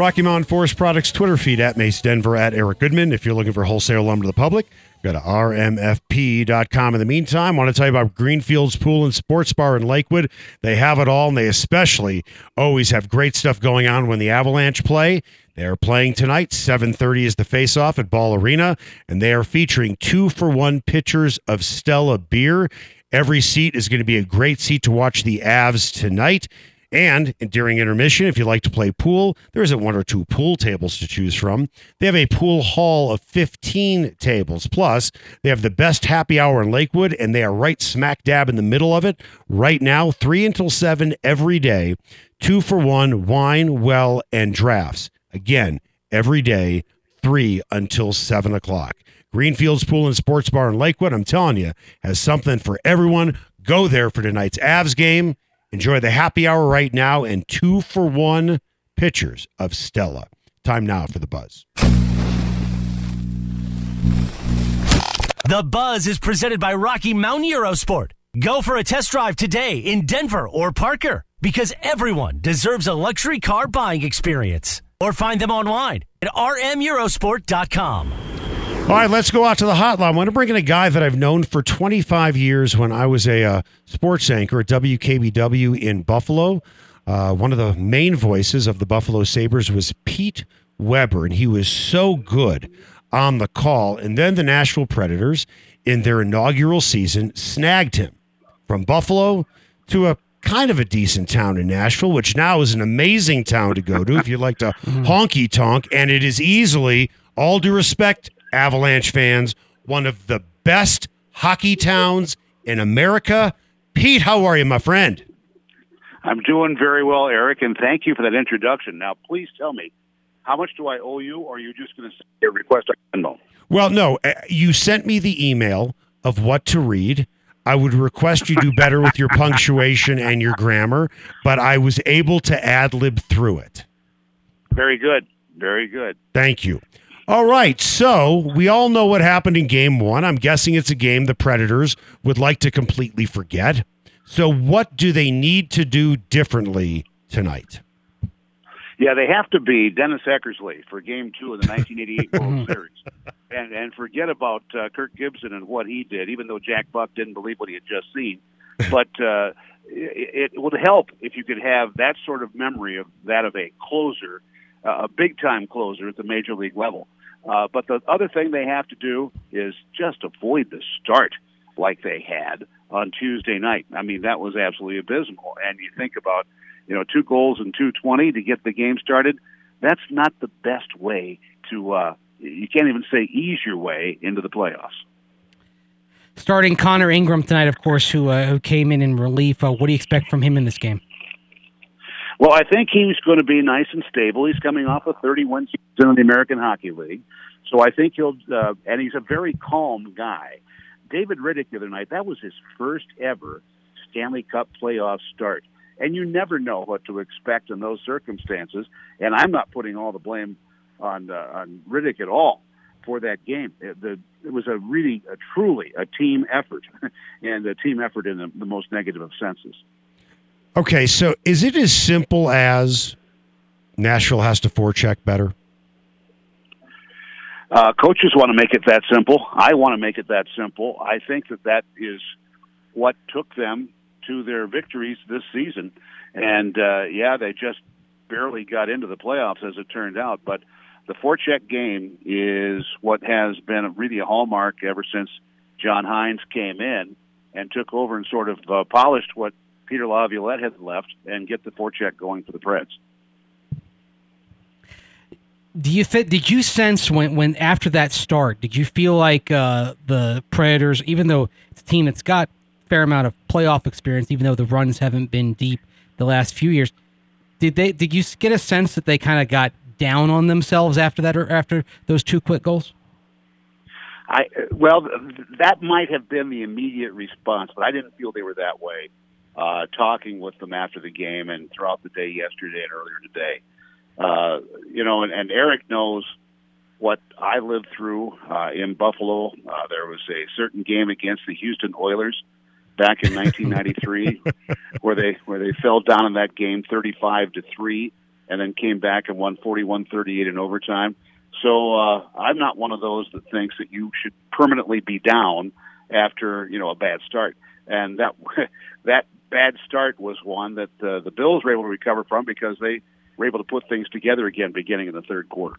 Rocky Mountain Forest Products Twitter feed at Mace Denver at Eric Goodman. If you're looking for wholesale lumber to the public, go to rmfp.com. In the meantime, I want to tell you about Greenfields Pool and Sports Bar in Lakewood. They have it all, and they especially always have great stuff going on when the Avalanche play. They are playing tonight. 7:30 is the face-off at Ball Arena, and they are featuring two for one pitchers of Stella beer. Every seat is going to be a great seat to watch the Avs tonight. And during intermission, if you like to play pool, there isn't one or two pool tables to choose from. They have a pool hall of 15 tables. Plus, they have the best happy hour in Lakewood, and they are right smack dab in the middle of it right now, 3 until 7 every day. Two for one wine, well, and drafts. Again, every day, 3 until 7 o'clock. Greenfields Pool and Sports Bar in Lakewood, I'm telling you, has something for everyone. Go there for tonight's Avs game. Enjoy the happy hour right now and two for one pitchers of Stella. Time now for the buzz. The Buzz is presented by Rocky Mountain Eurosport. Go for a test drive today in Denver or Parker because everyone deserves a luxury car buying experience. Or find them online at rmeurosport.com. All right, let's go out to the hotline. I want to bring in a guy that I've known for 25 years when I was a uh, sports anchor at WKBW in Buffalo. Uh, one of the main voices of the Buffalo Sabres was Pete Weber, and he was so good on the call. And then the Nashville Predators, in their inaugural season, snagged him from Buffalo to a kind of a decent town in Nashville, which now is an amazing town to go to if you like to honky tonk. And it is easily, all due respect, Avalanche fans, one of the best hockey towns in America. Pete, how are you, my friend? I'm doing very well, Eric, and thank you for that introduction. Now, please tell me, how much do I owe you, or are you just going to send a request on Venmo? Well, no, uh, you sent me the email of what to read. I would request you do better with your punctuation and your grammar, but I was able to ad lib through it. Very good. Very good. Thank you. All right, so we all know what happened in game one. I'm guessing it's a game the Predators would like to completely forget. So, what do they need to do differently tonight? Yeah, they have to be Dennis Eckersley for Game Two of the 1988 World Series, and and forget about uh, Kirk Gibson and what he did. Even though Jack Buck didn't believe what he had just seen, but uh, it, it would help if you could have that sort of memory of that of a closer, a big time closer at the major league level. Uh, but the other thing they have to do is just avoid the start like they had on Tuesday night. I mean, that was absolutely abysmal. And you think about, you know, two goals and 220 to get the game started. That's not the best way to, uh, you can't even say ease your way into the playoffs. Starting Connor Ingram tonight, of course, who uh, who came in in relief. Uh, what do you expect from him in this game? Well, I think he's going to be nice and stable. He's coming off a 31 season in the American Hockey League, so I think he'll. Uh, and he's a very calm guy. David Rittich the other night, that was his first ever Stanley Cup playoff start, and you never know what to expect in those circumstances. And I'm not putting all the blame on uh, on Rittich at all for that game. It, the, it was a really, a truly a team effort, and a team effort in the, the most negative of senses. Okay, so is it as simple as Nashville has to forecheck better? Uh, coaches want to make it that simple. I want to make it that simple. I think that that is what took them to their victories this season. And uh, yeah, they just barely got into the playoffs as it turned out. But the forecheck game is what has been really a hallmark ever since John Hynes came in and took over and sort of uh, polished what Peter Laviolette had left and get the forecheck going for the Preds. Do you th- did you sense when when after that start, did you feel like uh, the Predators, even though it's a team that's got a fair amount of playoff experience, even though the runs haven't been deep the last few years, did they did you get a sense that they kind of got down on themselves after that or after those two quick goals? I well, that might have been the immediate response, but I didn't feel they were that way. Uh, talking with them after the game and throughout the day yesterday and earlier today, uh, you know, and, and Eric knows what I lived through uh, in Buffalo. Uh, there was a certain game against the Houston Oilers back in 1993 where they where they fell down in that game 35 to three, and then came back and won 41-38 in overtime. So uh, I'm not one of those that thinks that you should permanently be down after you know a bad start, and that that bad start was one that uh, the Bills were able to recover from because they were able to put things together again beginning in the third quarter.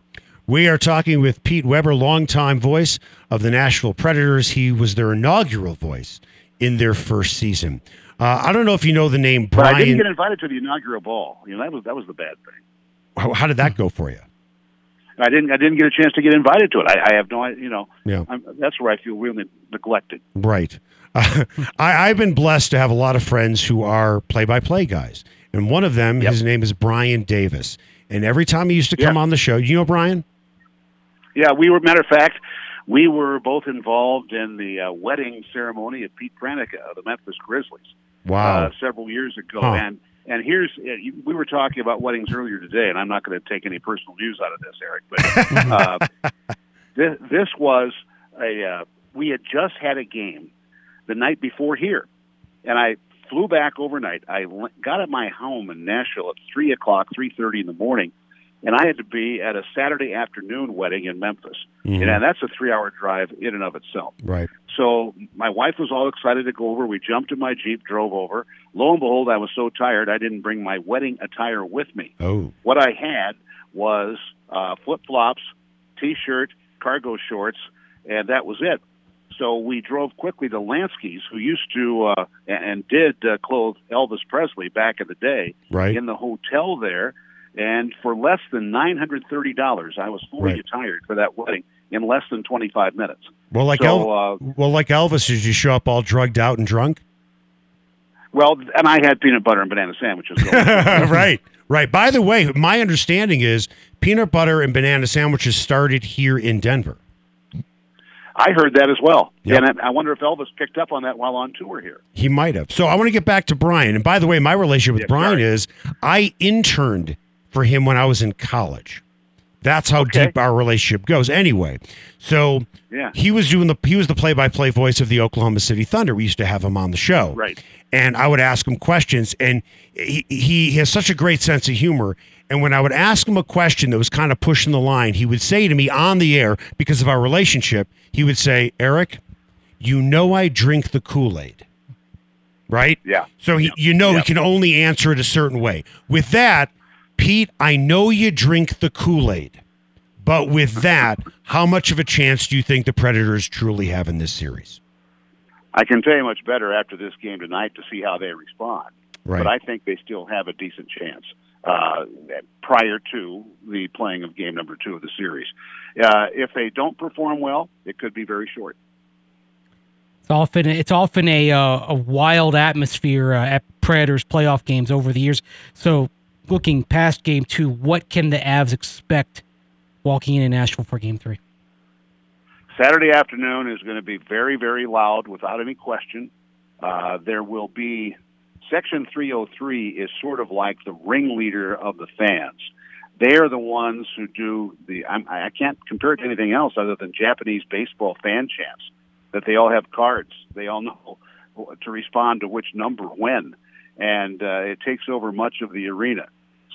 We are talking with Pete Weber, longtime voice of the Nashville Predators. He was their inaugural voice in their first season. Uh, I don't know if you know the name Brian. But I didn't get invited to the inaugural ball. You know that was that was the bad thing. How, how did that go for you? I didn't. I didn't get a chance to get invited to it. I, I have no. You know. Yeah. I'm, that's where I feel really neglected. Right. Uh, I, I've been blessed to have a lot of friends who are play-by-play guys, and one of them, Yep. his name is Brian Davis. And every time he used to come Yeah. on the show, you know Brian? Yeah, we were. Matter of fact, we were both involved in the uh, wedding ceremony of Pete Pranica of the Memphis Grizzlies Wow. uh, several years ago. Huh. And and here's uh, we were talking about weddings earlier today, and I'm not going to take any personal news out of this, Eric. But uh, this, this was a uh, we had just had a game the night before here, and I flew back overnight. I got at my home in Nashville at three o'clock, three thirty in the morning, and I had to be at a Saturday afternoon wedding in Memphis, Mhm. and that's a three-hour drive in and of itself. right. So my wife was all excited to go over. We jumped in my Jeep, drove over. Lo and behold, I was so tired I didn't bring my wedding attire with me. Oh. What I had was uh, flip flops, t shirt, cargo shorts, and that was it. So we drove quickly to Lansky's, who used to uh, and did uh, clothe Elvis Presley back in the day, Right. in the hotel there. And for less than nine hundred thirty dollars, I was fully Right. attired for that wedding in less than twenty five minutes. Well, like so, El- uh, well, like Elvis, did you show up all drugged out and drunk? Well, and I had peanut butter and banana sandwiches. Right. Right. By the way, my understanding is peanut butter and banana sandwiches started here in Denver. I heard that as well, Yep. and I I wonder if Elvis picked up on that while on tour here. He might have. So I want to get back to Brian. And by the way, my relationship with Yeah, Brian sorry. is I interned for him when I was in college. That's how Okay. deep our relationship goes. Anyway, so Yeah. he was doing the he was the play by play voice of the Oklahoma City Thunder. We used to have him on the show, Right. And I would ask him questions, and he, he has such a great sense of humor. And when I would ask him a question that was kind of pushing the line, he would say to me on the air because of our relationship, he would say, "Eric, you know I drink the Kool Aid." Right? Yeah. So he, Yeah. you know Yeah. he can only answer it a certain way. With that, Pete, I know you drink the Kool Aid, but with that, how much of a chance do you think the Predators truly have in this series? I can tell you much better after this game tonight to see how they respond. Right. But I think they still have a decent chance uh, prior to the playing of game number two of the series. Uh, if they don't perform well, it could be very short. It's often it's often a uh, a wild atmosphere uh, at Predators playoff games over the years. So, looking past Game Two, what can the Avs expect walking into Nashville for Game Three? Saturday afternoon is going to be very, very loud without any question. Uh, there will be Section 303 is sort of like the ringleader of the fans. They are the ones who do the. I'm, I can't compare it to anything else other than Japanese baseball fan chants. That they all have cards. They all know to respond to which number when, and uh, it takes over much of the arena.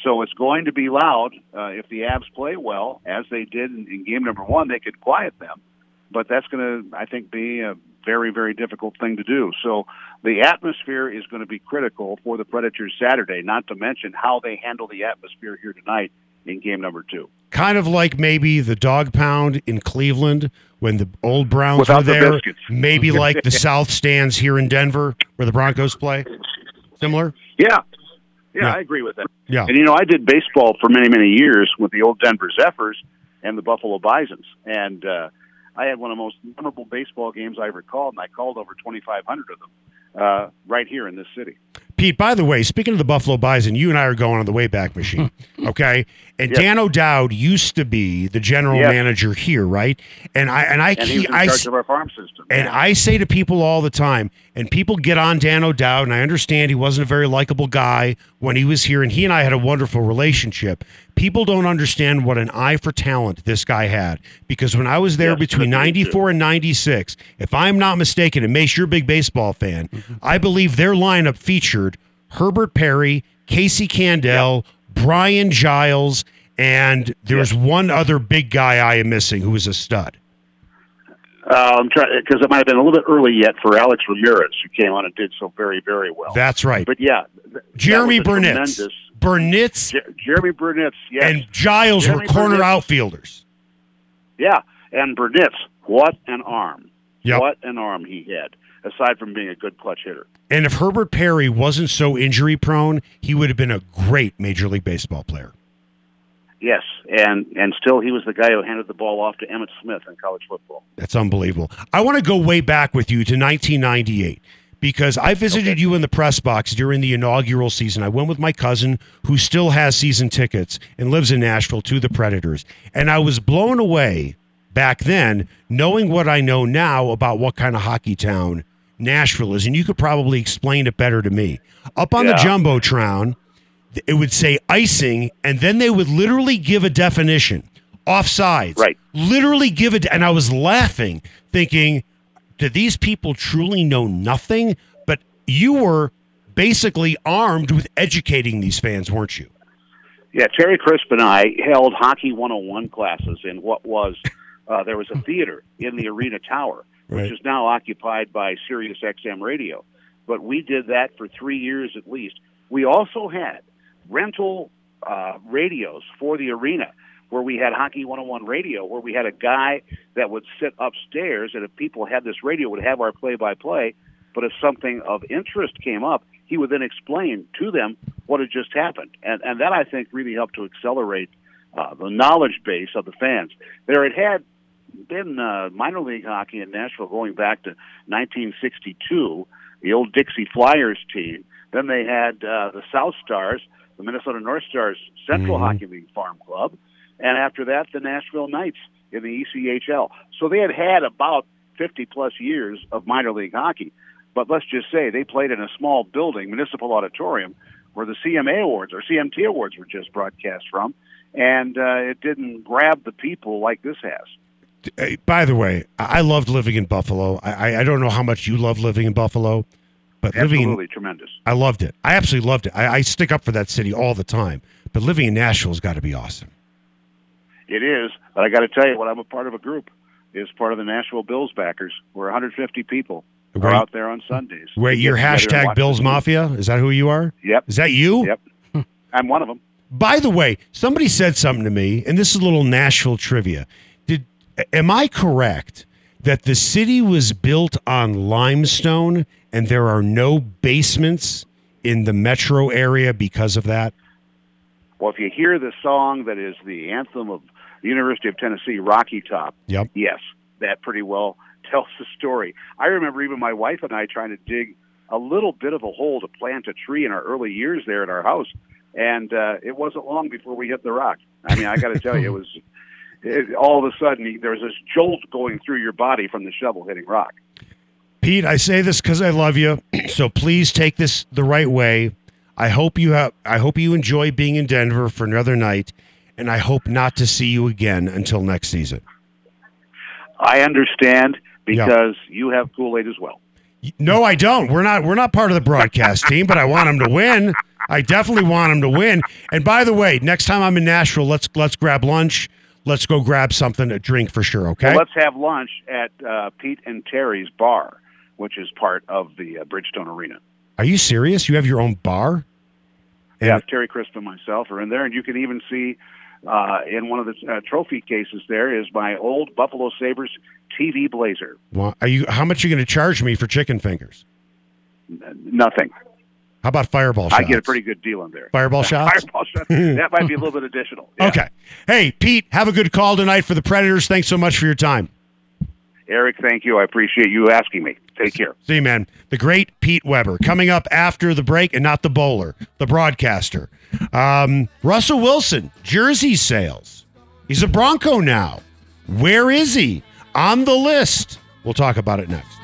So it's going to be loud. Uh, if the Avs play well, as they did in, in game number one, they could quiet them but that's going to, I think, be a very, very difficult thing to do. So the atmosphere is going to be critical for the Predators Saturday, not to mention how they handle the atmosphere here tonight in game number two. Kind of like maybe the dog pound in Cleveland when the old Browns Without were the there. biscuits. Maybe like the South stands here in Denver where the Broncos play. Similar? Yeah. Yeah, Yeah. I agree with that. Yeah. And, you know, I did baseball for many, many years with the old Denver Zephyrs and the Buffalo Bisons. And uh, I had one of the most memorable baseball games I ever called, and I called over 2,500 of them uh, right here in this city. Pete, by the way, speaking of the Buffalo Bison, you and I are going on the Wayback Machine, okay? And Yes. Dan O'Dowd used to be the general Yes. manager here, right? And I and I And he in I of our farm system. and I say to people all the time, and people get on Dan O'Dowd, and I understand he wasn't a very likable guy when he was here, and he and I had a wonderful relationship. People don't understand what an eye for talent this guy had because when I was there Yes, between 94 and 96, if I'm not mistaken, and Mace, you're a big baseball fan, I believe their lineup featured Herbert Perry, Casey Candaele, Brian Giles, and there was one other big guy I am missing who was a stud. Uh, I'm trying because it might have been a little bit early yet for Alex Ramirez, who came on and did so very, very well. That's right. but yeah, th- Jeromy was a Burnitz. Burnitz Jer- Jeromy Burnitz, yes, and Giles Jeromy were corner Burnitz. outfielders. yeah, and Burnitz, what an arm! Yep. What an arm he had. Aside from being a good clutch hitter, And if Herbert Perry wasn't so injury prone, he would have been a great Major League Baseball player. yes, and and still he was the guy who handed the ball off to Emmitt Smith in college football. That's unbelievable. I want to go way back with you to 1998 because I visited you in the press box during the inaugural season. I went with my cousin who still has season tickets and lives in Nashville to the Predators. And I was blown away back then knowing what I know now about what kind of hockey town Nashville is. And you could probably explain it better to me. Up on the Yeah. Jumbotron, it would say icing, and then they would literally give a definition offsides. Right. Literally give it, and I was laughing, thinking, do these people truly know nothing? But you were basically armed with educating these fans, weren't you? Yeah, Terry Crisp and I held Hockey 101 classes in what was uh, there was a theater in the arena tower, which Right. is now occupied by Sirius XM Radio. But we did that for three years at least. We also had rental uh, radios for the arena where we had Hockey 101 radio, where we had a guy that would sit upstairs, and if people had this radio, would have our play-by-play. But if something of interest came up, he would then explain to them what had just happened, and and that I think really helped to accelerate uh, the knowledge base of the fans. There had had been uh, minor league hockey in Nashville going back to 1962, the old Dixie Flyers team. Then they had uh, the South Stars, the Minnesota North Stars Central Hockey League Farm Club, and after that, the Nashville Knights in the ECHL. So they had had about 50 plus years of minor league hockey. But let's just say they played in a small building, municipal auditorium, where the CMA Awards or CMT Awards were just broadcast from, and uh, it didn't grab the people like this has. By the way, I loved living in Buffalo. I, I- don't know how much you love living in Buffalo, but living in Absolutely tremendous. I loved it. I absolutely loved it. I, I stick up for that city all the time. But living in Nashville's got to be awesome. It is, but I got to tell you, what I'm a part of a group is part of the Nashville Bills backers. We're 150 people We're out there on Sundays. Wait, your get together and hashtag Bills. Mafia? Is that who you are? Yep, Is that you? yep. I'm one of them. By the way, somebody said something to me, and this is a little Nashville trivia. Am I correct that the city was built on limestone and there are no basements in the metro area because of that? Well, if you hear the song that is the anthem of the University of Tennessee, Rocky Top, Yep. yes, that pretty well tells the story. I remember even my wife and I trying to dig a little bit of a hole to plant a tree in our early years there at our house, and uh, it wasn't long before we hit the rock. I mean, I got to tell you, it was it, all of a sudden there was this jolt going through your body from the shovel hitting rock. Pete, I say this because I love you, so please take this the right way. I hope you have. I hope you enjoy being in Denver for another night, and I hope not to see you again until next season. I understand because you have Kool Aid as well. No, I don't. We're not. We're not part of the broadcast team, but I want them to win. I definitely want them to win. And by the way, next time I'm in Nashville, let's let's grab lunch. Let's go grab something to drink for sure. Okay. Well, let's have lunch at uh, Pete and Terry's bar, which is part of the uh, Bridgestone Arena. Are you serious? You have your own bar? And- yeah, Terry Crisp and myself are in there, and you can even see uh, in one of the uh, trophy cases there is my old Buffalo Sabres TV Blazer. Well, are you? How much are you going to charge me for chicken fingers? N- Nothing. How about fireball shots? I get a pretty good deal on there. Fireball shots? Fireball shots. That might be a little bit additional. Yeah. Okay. Hey, Pete, have a good call tonight for the Predators. Thanks so much for your time. Eric, thank you. I appreciate you asking me. Take care. See, man. The great Pete Weber coming up after the break, and not the bowler, the broadcaster. Um, Russell Wilson, jersey sales. He's a Bronco now. Where is he? On the list. We'll talk about it next.